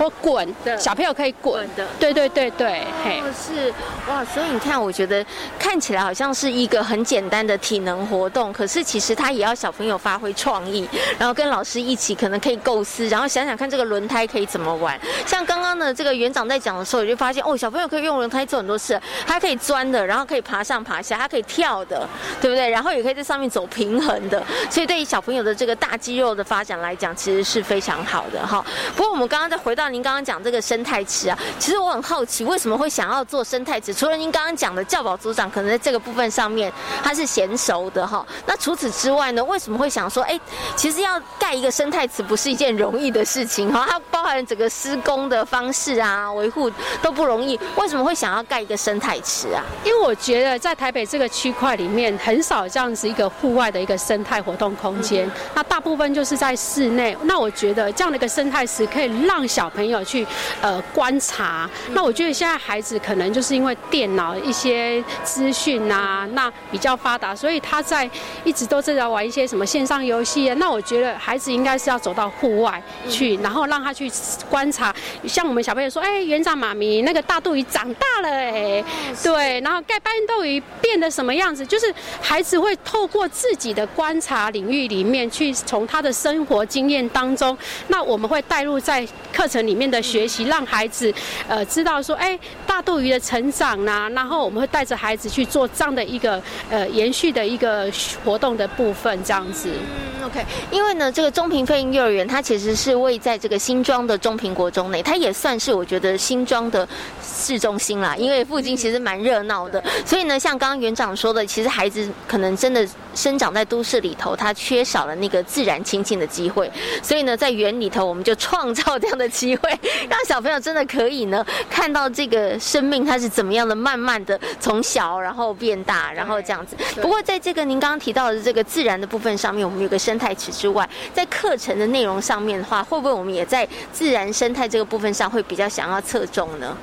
或滚。的小朋友可以滚的，对对对对，嘿，是哇，所以你看，我觉得看起来好像是一个很简单的体能活动，可是其实它也要小朋友发挥创意，然后跟老师一起可能可以构思，然后想想看这个轮胎可以怎么玩。像刚刚的这个园长在讲的时候，我就发现哦，小朋友可以用轮胎做很多事，它可以钻的，然后可以爬上爬下，它可以跳的，对不对？然后也可以在上面走平衡的，所以对于小朋友的这个大肌肉的发展来讲，其实是非常好的哈。不过我们刚刚再回到您刚刚讲。讲这个生态池啊，其实我很好奇，为什么会想要做生态池？除了您刚刚讲的教保组长可能在这个部分上面他是娴熟的哈，那除此之外呢，为什么会想说，哎，其实要盖一个生态池不是一件容易的事情哈，它包含整个施工的方式啊，维护都不容易。为什么会想要盖一个生态池啊？因为我觉得在台北这个区块里面，很少这样子一个户外的一个生态活动空间，那大部分就是在室内。那我觉得这样的一个生态池可以让小朋友去。呃，观察。那我觉得现在孩子可能就是因为电脑一些资讯啊，那比较发达，所以他在一直都在玩一些什么线上游戏啊。那我觉得孩子应该是要走到户外去，然后让他去观察。像我们小朋友说，哎，园长妈咪，那个大肚鱼长大了哎，对，然后盖斑斗鱼变得什么样子？就是孩子会透过自己的观察领域里面去，从他的生活经验当中，那我们会带入在课程里面的。学习让孩子，呃，知道说，哎，大肚鱼的成长呐，然后我们会带着孩子去做这样的一个，呃，延续的一个活动的部分，这样子。嗯，OK。因为呢，这个中平飞鹰幼儿园它其实是位在这个新庄的中平国中内，它也算是我觉得新庄的市中心啦。因为附近其实蛮热闹的，所以呢，像刚刚园长说的，其实孩子可能真的生长在都市里头，它缺少了那个自然亲近的机会。所以呢，在园里头，我们就创造这样的机会，让小朋友真的可以呢看到这个生命它是怎么样的，慢慢的从小然后变大，然后这样子。不过在这个您刚刚提到的这个自然的部分上面，我们有个生态池之外，在课程的内容上面的话，会不会我们也在自然生态这个部分上会比较想要侧重呢？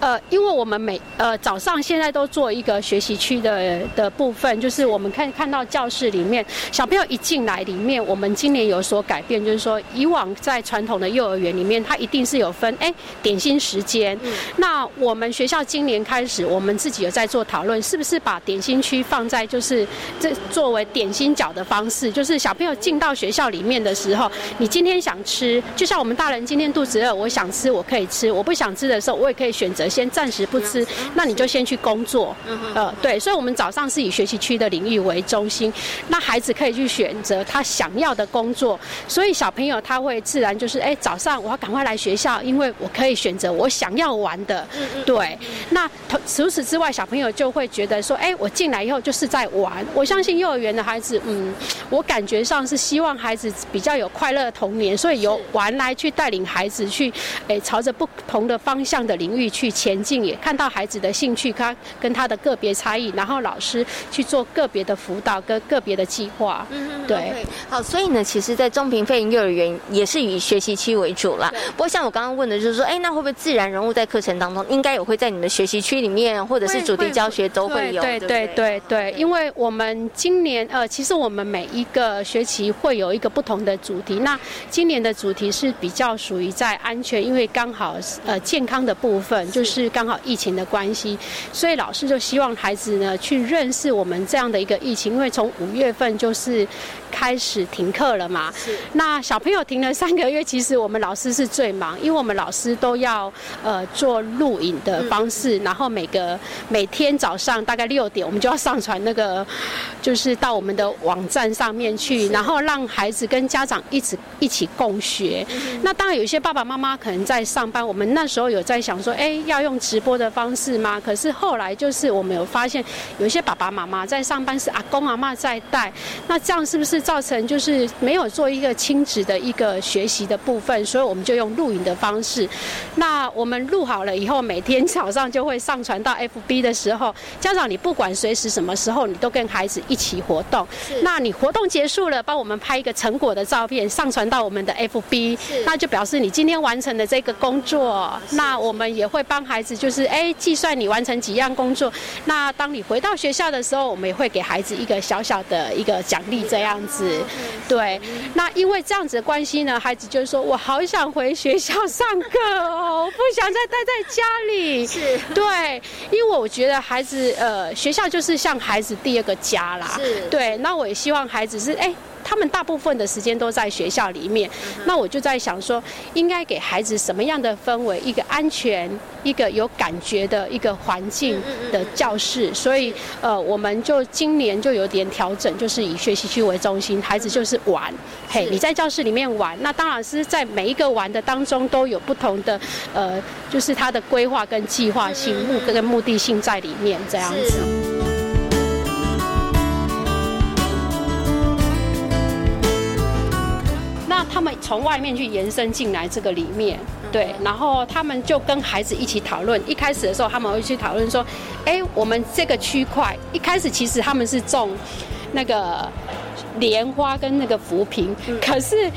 呃，因为我们每呃早上现在都做一个学习区的的部分，就是我们看看到教室里面小朋友一进来，里面我们今年有所改变，就是说以往在传统的幼儿园里面，它一定是有分哎点心时间。那我们学校今年开始，我们自己有在做讨论，是不是把点心区放在就是这作为点心角的方式，就是小朋友进到学校里面的时候，你今天想吃，就像我们大人今天肚子饿，我想吃我可以吃，我不想吃的时候，我也可以选择。先暂时不吃，那你就先去工作。呃，对，所以，我们早上是以学习区的领域为中心，那孩子可以去选择他想要的工作。所以，小朋友他会自然就是，哎，早上我要赶快来学校，因为我可以选择我想要玩的。对，那除此之外，小朋友就会觉得说，哎，我进来以后就是在玩。我相信幼儿园的孩子，嗯，我感觉上是希望孩子比较有快乐的童年，所以由玩来去带领孩子去，哎，朝着不同的方向的领域去。前进也看到孩子的兴趣，他跟他的个别差异，然后老师去做个别的辅导跟个别的计划。嗯，对。好，所以呢，其实，在中平飞营幼儿园也是以学习区为主啦。不过，像我刚刚问的，就是说，哎，那会不会自然人物在课程当中？应该也会在你们学习区里面，或者是主题教学都会有。对对对对，因为我们今年呃，其实我们每一个学期会有一个不同的主题。那今年的主题是比较属于在安全，因为刚好呃健康的部分就。是刚好疫情的关系，所以老师就希望孩子呢去认识我们这样的一个疫情，因为从从五月份就是开始停课了嘛。是。那小朋友停了三个月，其实我们老师是最忙，因为我们老师都要呃做录影的方式，然后每个每天早上大概六点，我们就要上传那个，就是到我们的网站上面去，然后让孩子跟家长一起一起共学。那当然有一些爸爸妈妈可能在上班，我们那时候有在想说，哎要。用直播的方式吗？可是后来就是我们有发现，有一些爸爸妈妈在上班，是阿公阿妈在带，那这样是不是造成就是没有做一个亲子的一个学习的部分？所以我们就用录影的方式。那我们录好了以后，每天早上就会上传到 FB 的时候，家长你不管随时什么时候，你都跟孩子一起活动。那你活动结束了，帮我们拍一个成果的照片，上传到我们的 FB，那就表示你今天完成的这个工作。那我们也会帮。孩子就是哎，计算你完成几样工作。那当你回到学校的时候，我们也会给孩子一个小小的一个奖励，这样子。对，那因为这样子的关系呢，孩子就是说我好想回学校上课哦，我不想再待在家里。是，对，因为我觉得孩子呃，学校就是像孩子第二个家啦。是，对，那我也希望孩子是哎。他们大部分的时间都在学校里面，那我就在想说，应该给孩子什么样的氛围？一个安全、一个有感觉的一个环境的教室。所以，呃，我们就今年就有点调整，就是以学习区为中心，孩子就是玩。嘿，你在教室里面玩，那当然是在每一个玩的当中都有不同的，呃，就是他的规划跟计划性、目跟目的性在里面这样子。他们从外面去延伸进来这个里面，对，然后他们就跟孩子一起讨论。一开始的时候，他们会去讨论说：“哎，我们这个区块一开始其实他们是种那个莲花跟那个浮萍，可是。”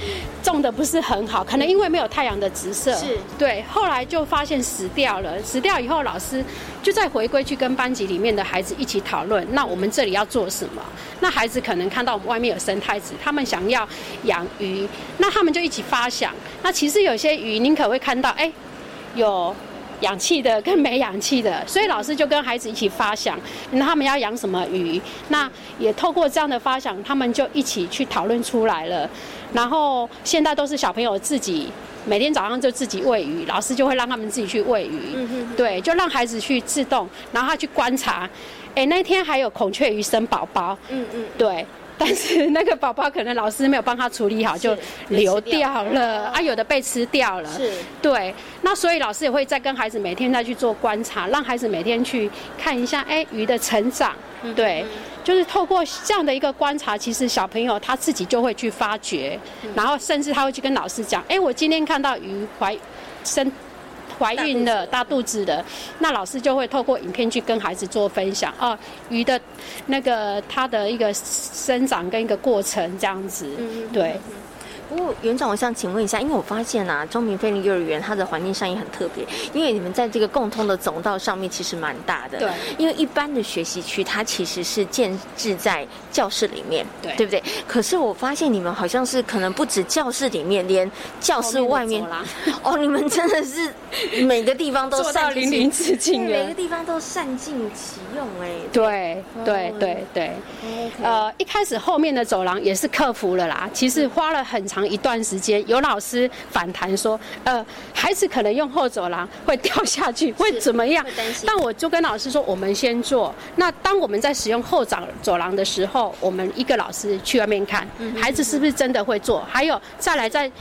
种的不是很好，可能因为没有太阳的直射。是，对。后来就发现死掉了，死掉以后，老师就再回归去跟班级里面的孩子一起讨论。那我们这里要做什么？那孩子可能看到我们外面有生态池，他们想要养鱼，那他们就一起发想。那其实有些鱼，您可会看到，哎，有。氧气的跟没氧气的，所以老师就跟孩子一起发想，那他们要养什么鱼？那也透过这样的发想，他们就一起去讨论出来了。然后现在都是小朋友自己每天早上就自己喂鱼，老师就会让他们自己去喂鱼。嗯对，就让孩子去自动，然后他去观察。哎，那天还有孔雀鱼生宝宝。嗯嗯。对。但是那个宝宝可能老师没有帮他处理好，就流掉了啊，有的被吃掉了。是，对。那所以老师也会再跟孩子每天再去做观察，让孩子每天去看一下，哎，鱼的成长。对，就是透过这样的一个观察，其实小朋友他自己就会去发掘，然后甚至他会去跟老师讲，哎，我今天看到鱼怀生。怀孕了、大肚子。的，那老师就会透过影片去跟孩子做分享。啊，鱼的那个它的一个生长跟一个过程这样子，对。不过园长，我想请问一下，因为我发现啊，中明菲林幼儿园它的环境上也很特别，因为你们在这个共通的总道上面其实蛮大的。对。因为一般的学习区它其实是建置在教室里面，对，对不对？可是我发现你们好像是可能不止教室里面，连教室外面，哦，你们真的是每个地方都做到淋漓尽致，每个地方都善尽其用，哎。对对对对。呃，一开始后面的走廊也是克服了啦，其实花了很长。长一段时间，有老师反弹说，呃，孩子可能用后走廊会掉下去，会怎么样？但我就跟老师说，我们先做。那当我们在使用后走走廊的时候，我们一个老师去外面看，孩子是不是真的会做？还有再来在。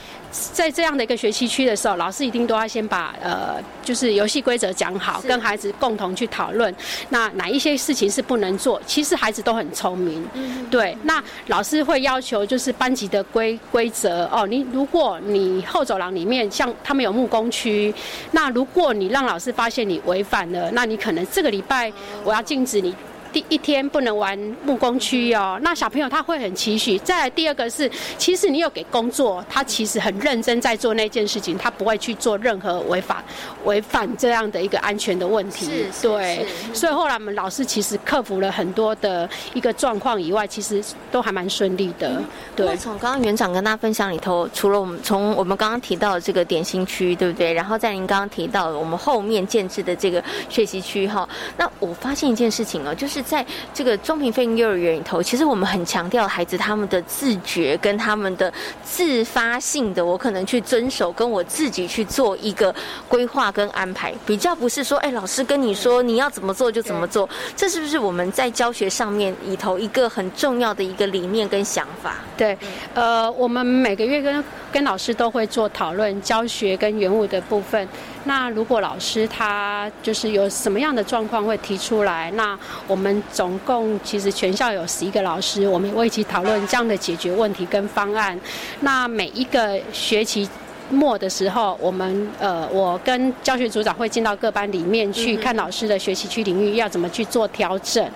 在这样的一个学习区的时候，老师一定都要先把呃，就是游戏规则讲好，跟孩子共同去讨论。那哪一些事情是不能做？其实孩子都很聪明，对。那老师会要求就是班级的规规则哦。你如果你后走廊里面像他们有木工区，那如果你让老师发现你违反了，那你可能这个礼拜我要禁止你。第一天不能玩木工区哦，那小朋友他会很期许。再来第二个是，其实你有给工作，他其实很认真在做那件事情，他不会去做任何违法、违反这样的一个安全的问题。是，对。所以后来我们老师其实克服了很多的一个状况以外，其实都还蛮顺利的。对。从刚刚园长跟大家分享里头，除了我们从我们刚刚提到的这个点心区，对不对？然后在您刚刚提到我们后面建制的这个学习区哈，那我发现一件事情哦，就是。在这个中平飞鹰幼儿园里头，其实我们很强调孩子他们的自觉跟他们的自发性的，我可能去遵守，跟我自己去做一个规划跟安排，比较不是说，哎，老师跟你说你要怎么做就怎么做，这是不是我们在教学上面里头一个很重要的一个理念跟想法？对，呃，我们每个月跟跟老师都会做讨论，教学跟园务的部分。那如果老师他就是有什么样的状况会提出来，那我们总共其实全校有十一个老师，我们会一起讨论这样的解决问题跟方案。那每一个学期。末的时候，我们呃，我跟教学组长会进到各班里面去看老师的学习区领域要怎么去做调整。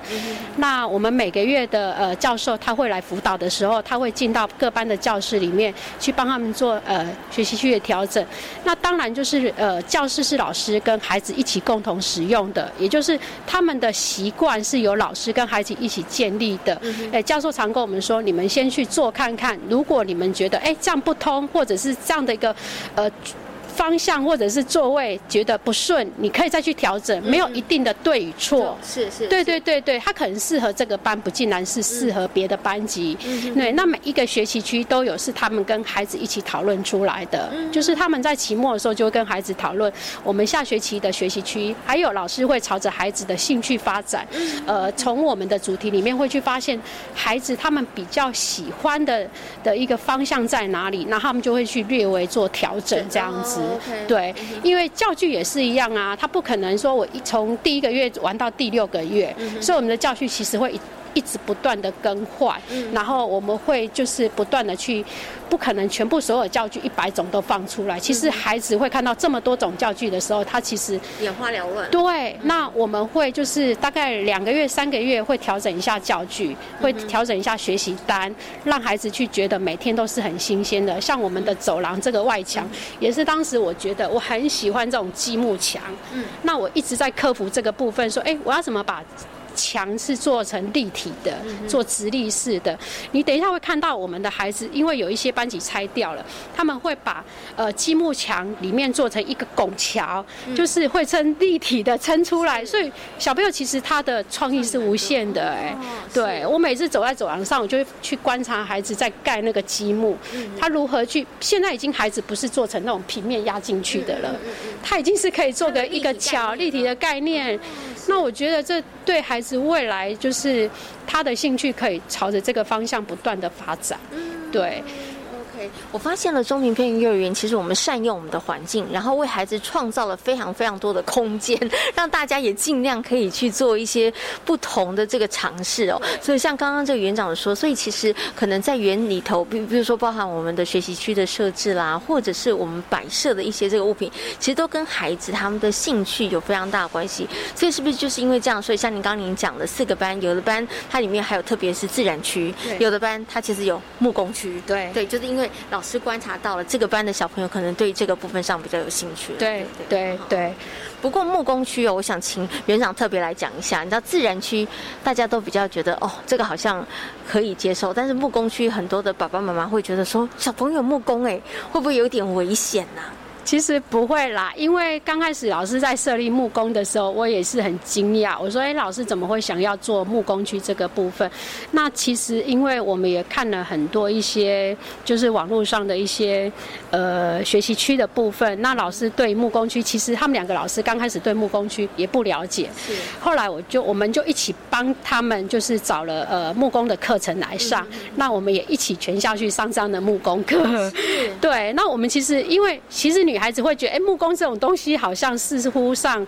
那我们每个月的呃教授他会来辅导的时候，他会进到各班的教室里面去帮他们做呃学习区的调整。那当然就是呃教室是老师跟孩子一起共同使用的，也就是他们的习惯是由老师跟孩子一起建立的。哎，教授常跟我们说，你们先去做看看，如果你们觉得哎这样不通，或者是这样的一个。呃。方向或者是座位觉得不顺，你可以再去调整，没有一定的对与错。是是，对对对对，他可能适合这个班，不竟然是适合别的班级。对，那每一个学习区都有是他们跟孩子一起讨论出来的，就是他们在期末的时候就会跟孩子讨论我们下学期的学习区，还有老师会朝着孩子的兴趣发展。呃，从我们的主题里面会去发现孩子他们比较喜欢的的一个方向在哪里，那他们就会去略微做调整这样子。对，因为教具也是一样啊，他不可能说我一从第一个月玩到第六个月，所以我们的教具其实会一一直不断的更换，然后我们会就是不断的去。不可能全部所有教具一百种都放出来。其实孩子会看到这么多种教具的时候，他其实眼花缭乱。对，那我们会就是大概两个月、三个月会调整一下教具，会调整一下学习单，让孩子去觉得每天都是很新鲜的。像我们的走廊这个外墙，也是当时我觉得我很喜欢这种积木墙。嗯，那我一直在克服这个部分，说，哎，我要怎么把。墙是做成立体的，做直立式的。你等一下会看到我们的孩子，因为有一些班级拆掉了，他们会把呃积木墙里面做成一个拱桥，就是会撑立体的撑出来。所以小朋友其实他的创意是无限的哎。对我每次走在走廊上，我就会去观察孩子在盖那个积木，他如何去。现在已经孩子不是做成那种平面压进去的了，他已经是可以做个一个桥立体的概念。那我觉得这对孩子未来就是他的兴趣可以朝着这个方向不断的发展。对。OK，我发现了中平配音幼儿园，其实我们善用我们的环境，然后为孩子创造了非常非常多的空间，让大家也尽量可以去做一些不同的这个尝试哦。所以像刚刚这个园长说，所以其实可能在园里头，比比如说包含我们的学习区的设置啦，或者是我们摆设的一些这个物品，其实都跟孩子他们的兴趣有非常大的关系。所以是不是就是因为这样，所以像您刚刚您讲的四个班，有的班它里面还有特别是自然区，有的班它其实有木工区，对对，就是因为老师观察到了这个班的小朋友可能对这个部分上比较有兴趣。对对对。不过木工区哦，我想请园长特别来讲一下。你知道自然区大家都比较觉得哦，这个好像可以接受，但是木工区很多的爸爸妈妈会觉得说，小朋友木工哎，会不会有点危险呢？其实不会啦，因为刚开始老师在设立木工的时候，我也是很惊讶。我说：“哎，老师怎么会想要做木工区这个部分？”那其实因为我们也看了很多一些，就是网络上的一些呃学习区的部分。那老师对木工区，其实他们两个老师刚开始对木工区也不了解。是。后来我就我们就一起帮他们，就是找了呃木工的课程来上。那我们也一起全校去上这样的木工课。对。那我们其实因为其实女孩子会觉得，哎，木工这种东西好像似乎上，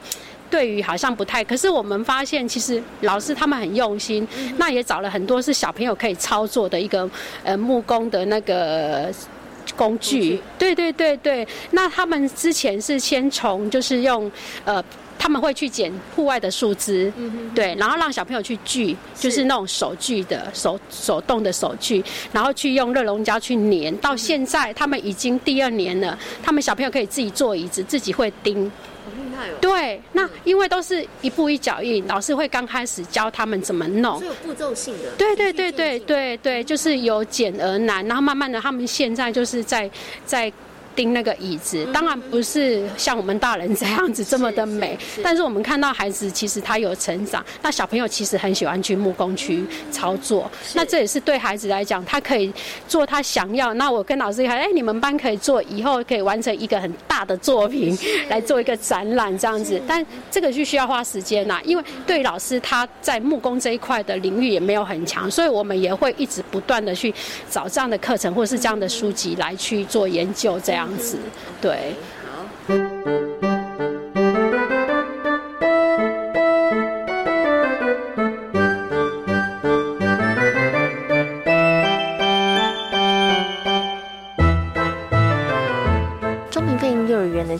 对于好像不太。可是我们发现，其实老师他们很用心，那也找了很多是小朋友可以操作的一个呃木工的那个工具。对对对对，那他们之前是先从就是用呃。他们会去捡户外的树枝，对，然后让小朋友去锯，就是那种手锯的手手动的手锯，然后去用热熔胶去粘。到现在，他们已经第二年了，他们小朋友可以自己做椅子，自己会钉。好厉害哦！对，那因为都是一步一脚印，老师会刚开始教他们怎么弄，是有步骤性的。对对对对对对，就是由简而难，然后慢慢的，他们现在就是在在。钉那个椅子，当然不是像我们大人这样子这么的美，但是我们看到孩子其实他有成长，那小朋友其实很喜欢去木工区操作，那这也是对孩子来讲，他可以做他想要。那我跟老师讲，哎，你们班可以做，以后可以完成一个很大的作品来做一个展览这样子，但这个就需要花时间啦，因为对老师他在木工这一块的领域也没有很强，所以我们也会一直不断的去找这样的课程或者是这样的书籍来去做研究这样。样子，对。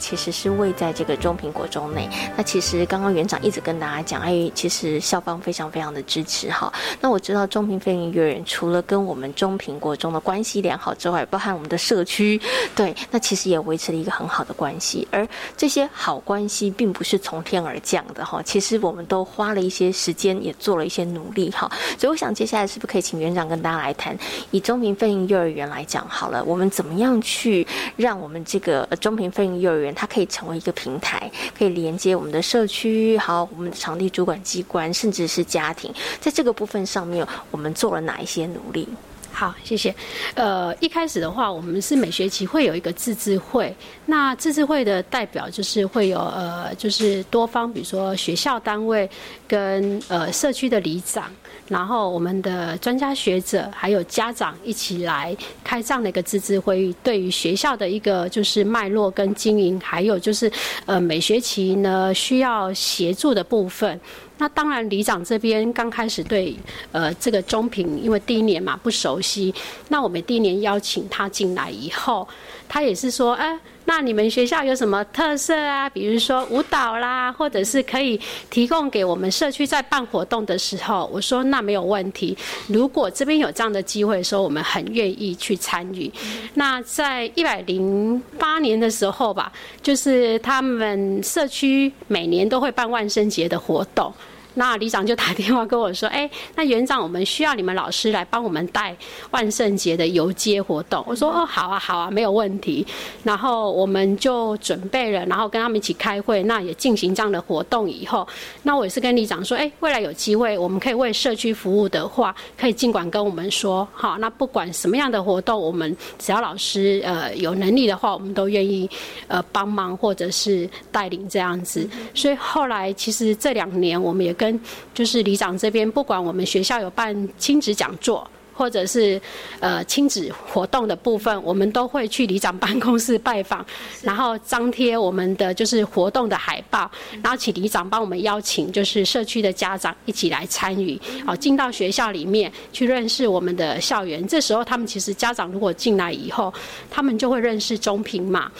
其实是位在这个中苹果中内。那其实刚刚园长一直跟大家讲，哎，其实校方非常非常的支持哈。那我知道中平飞行幼儿园除了跟我们中苹果中的关系良好之外，包含我们的社区，对，那其实也维持了一个很好的关系。而这些好关系并不是从天而降的哈，其实我们都花了一些时间，也做了一些努力哈。所以我想接下来是不是可以请园长跟大家来谈，以中平飞行幼儿园来讲好了，我们怎么样去让我们这个中平飞行幼儿园它可以成为一个平台，可以连接我们的社区，好，我们的场地主管机关，甚至是家庭，在这个部分上面，我们做了哪一些努力？好，谢谢。呃，一开始的话，我们是每学期会有一个自治会，那自治会的代表就是会有呃，就是多方，比如说学校单位跟呃社区的里长。然后我们的专家学者还有家长一起来开这样的一个自治会议，对于学校的一个就是脉络跟经营，还有就是呃每学期呢需要协助的部分。那当然里长这边刚开始对呃这个中评，因为第一年嘛不熟悉，那我们第一年邀请他进来以后，他也是说哎。那你们学校有什么特色啊？比如说舞蹈啦，或者是可以提供给我们社区在办活动的时候，我说那没有问题。如果这边有这样的机会的时候，我们很愿意去参与。那在一百零八年的时候吧，就是他们社区每年都会办万圣节的活动。那里长就打电话跟我说：“哎，那园长，我们需要你们老师来帮我们带万圣节的游街活动。”我说：“哦，好啊，好啊，没有问题。”然后我们就准备了，然后跟他们一起开会，那也进行这样的活动。以后，那我也是跟里长说：“哎，未来有机会，我们可以为社区服务的话，可以尽管跟我们说，好，那不管什么样的活动，我们只要老师呃有能力的话，我们都愿意呃帮忙或者是带领这样子。”所以后来其实这两年我们也。跟就是里长这边，不管我们学校有办亲子讲座，或者是呃亲子活动的部分，我们都会去里长办公室拜访，然后张贴我们的就是活动的海报，然后请里长帮我们邀请就是社区的家长一起来参与，好进到学校里面去认识我们的校园。这时候他们其实家长如果进来以后，他们就会认识中平嘛，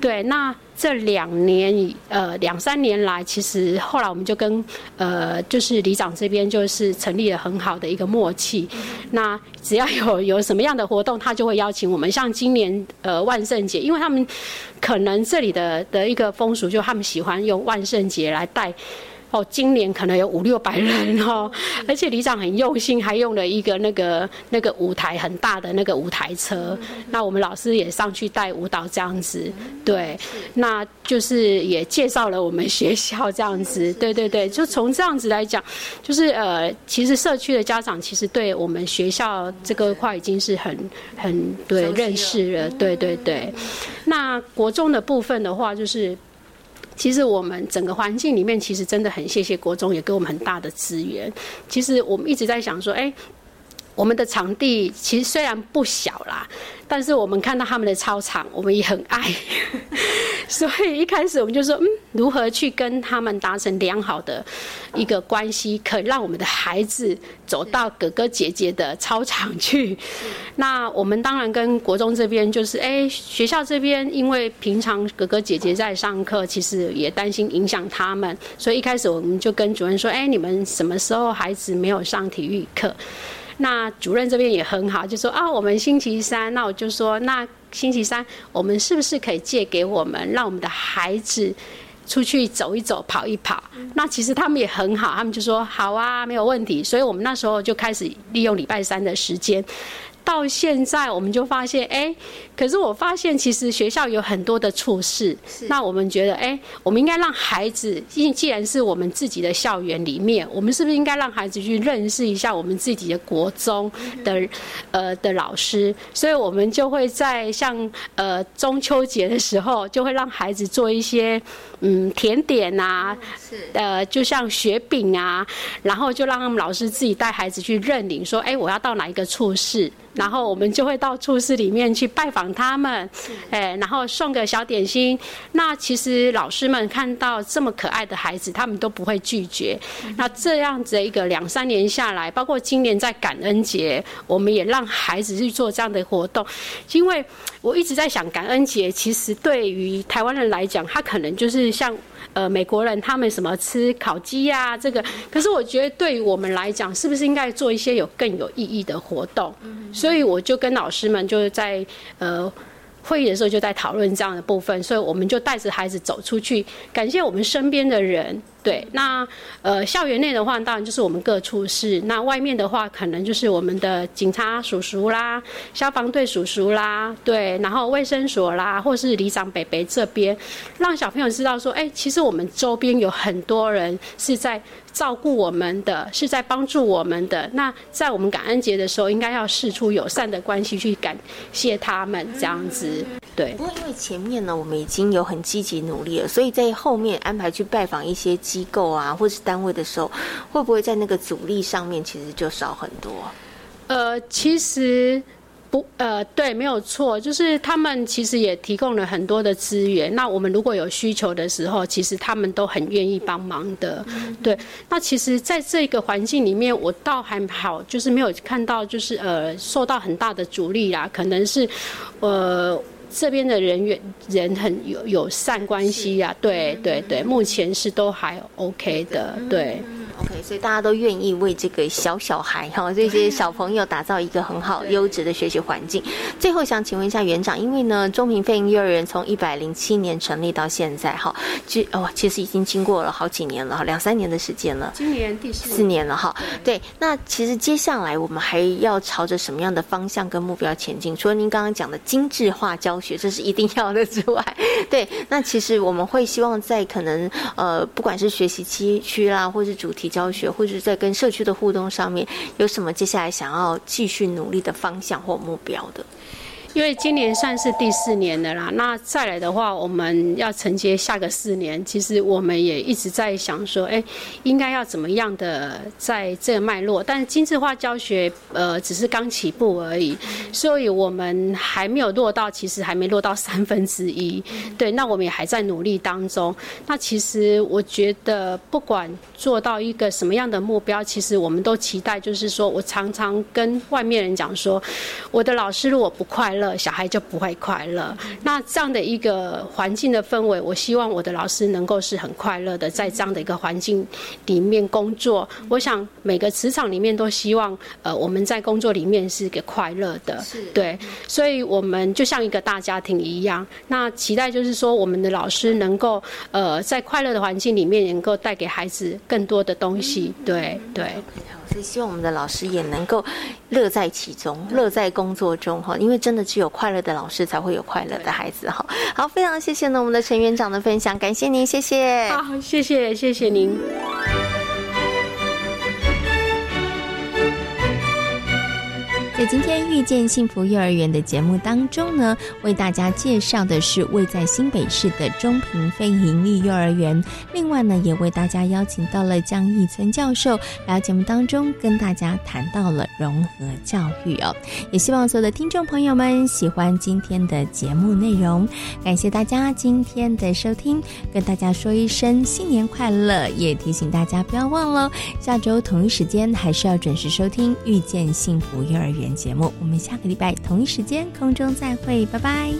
对，那。这两年，呃，两三年来，其实后来我们就跟呃，就是里长这边就是成立了很好的一个默契。那只要有有什么样的活动，他就会邀请我们。像今年呃万圣节，因为他们可能这里的的一个风俗，就他们喜欢用万圣节来带。哦，今年可能有五六百人哦，而且里长很用心，还用了一个那个那个舞台很大的那个舞台车。那我们老师也上去带舞蹈这样子，对，那就是也介绍了我们学校这样子，对对对，就从这样子来讲，就是呃，其实社区的家长其实对我们学校这个块已经是很很对认识了，对对对。那国中的部分的话，就是。其实我们整个环境里面，其实真的很谢谢国中，也给我们很大的资源。其实我们一直在想说，哎。我们的场地其实虽然不小啦，但是我们看到他们的操场，我们也很爱。所以一开始我们就说，嗯，如何去跟他们达成良好的一个关系，可以让我们的孩子走到哥哥姐姐的操场去。那我们当然跟国中这边就是，哎，学校这边因为平常哥哥姐姐在上课，其实也担心影响他们，所以一开始我们就跟主任说，哎，你们什么时候孩子没有上体育课？那主任这边也很好，就说啊，我们星期三，那我就说，那星期三我们是不是可以借给我们，让我们的孩子出去走一走、跑一跑？那其实他们也很好，他们就说好啊，没有问题。所以我们那时候就开始利用礼拜三的时间。到现在，我们就发现，哎，可是我发现，其实学校有很多的处事。那我们觉得，哎，我们应该让孩子，既既然是我们自己的校园里面，我们是不是应该让孩子去认识一下我们自己的国中的，呃的老师？所以我们就会在像呃中秋节的时候，就会让孩子做一些嗯甜点啊，是呃就像雪饼啊，然后就让他们老师自己带孩子去认领，说，哎，我要到哪一个处室。然后我们就会到处室里面去拜访他们，哎，然后送个小点心。那其实老师们看到这么可爱的孩子，他们都不会拒绝。那这样子一个两三年下来，包括今年在感恩节，我们也让孩子去做这样的活动。因为我一直在想，感恩节其实对于台湾人来讲，他可能就是像。呃，美国人他们什么吃烤鸡呀？这个，可是我觉得对于我们来讲，是不是应该做一些有更有意义的活动？所以我就跟老师们就是在呃会议的时候就在讨论这样的部分，所以我们就带着孩子走出去，感谢我们身边的人。对，那呃，校园内的话，当然就是我们各处室；那外面的话，可能就是我们的警察叔叔啦、消防队叔叔啦，对，然后卫生所啦，或是里长北北这边，让小朋友知道说，哎，其实我们周边有很多人是在照顾我们的，是在帮助我们的。那在我们感恩节的时候，应该要试出友善的关系去感谢他们，这样子。对。不过因为前面呢，我们已经有很积极努力了，所以在后面安排去拜访一些。机构啊，或者是单位的时候，会不会在那个阻力上面其实就少很多？呃，其实不，呃，对，没有错，就是他们其实也提供了很多的资源。那我们如果有需求的时候，其实他们都很愿意帮忙的。对，那其实在这个环境里面，我倒还好，就是没有看到就是呃受到很大的阻力啦，可能是呃。这边的人员人很有友善关系呀，对对对，目前是都还 OK 的，对。OK，所以大家都愿意为这个小小孩哈，这些小朋友打造一个很好优质的学习环境。最后想请问一下园长，因为呢，中平飞鹰幼儿园从一百零七年成立到现在哈，其哦其实已经经过了好几年了哈，两三年的时间了。今年第四四年了哈。对，那其实接下来我们还要朝着什么样的方向跟目标前进？除了您刚刚讲的精致化教学，这是一定要的之外，对，那其实我们会希望在可能呃，不管是学习期区啦，或是主题。教学或者是在跟社区的互动上面，有什么接下来想要继续努力的方向或目标的？因为今年算是第四年的啦。那再来的话，我们要承接下个四年，其实我们也一直在想说，哎，应该要怎么样的在这个脉络？但精致化教学，呃，只是刚起步而已，所以我们还没有落到，其实还没落到三分之一。对，那我们也还在努力当中。那其实我觉得，不管做到一个什么样的目标，其实我们都期待，就是说我常常跟外面人讲说，我的老师如果不快乐，小孩就不会快乐。那这样的一个环境的氛围，我希望我的老师能够是很快乐的，在这样的一个环境里面工作。我想每个职场里面都希望，呃，我们在工作里面是一个快乐的，对。所以我们就像一个大家庭一样，那期待就是说，我们的老师能够，呃，在快乐的环境里面，能够带给孩子更多的东西，对对。希望我们的老师也能够乐在其中，乐在工作中哈，因为真的只有快乐的老师才会有快乐的孩子哈。好，非常谢谢呢我们的陈园长的分享，感谢您，谢谢。好，谢谢，谢谢您。在今天遇见幸福幼儿园的节目当中呢，为大家介绍的是位在新北市的中平非营利幼儿园。另外呢，也为大家邀请到了江义村教授来节目当中跟大家谈到了融合教育哦。也希望所有的听众朋友们喜欢今天的节目内容，感谢大家今天的收听，跟大家说一声新年快乐，也提醒大家不要忘了下周同一时间还是要准时收听遇见幸福幼儿园。节目我们下个礼拜同一时间空中再会拜拜。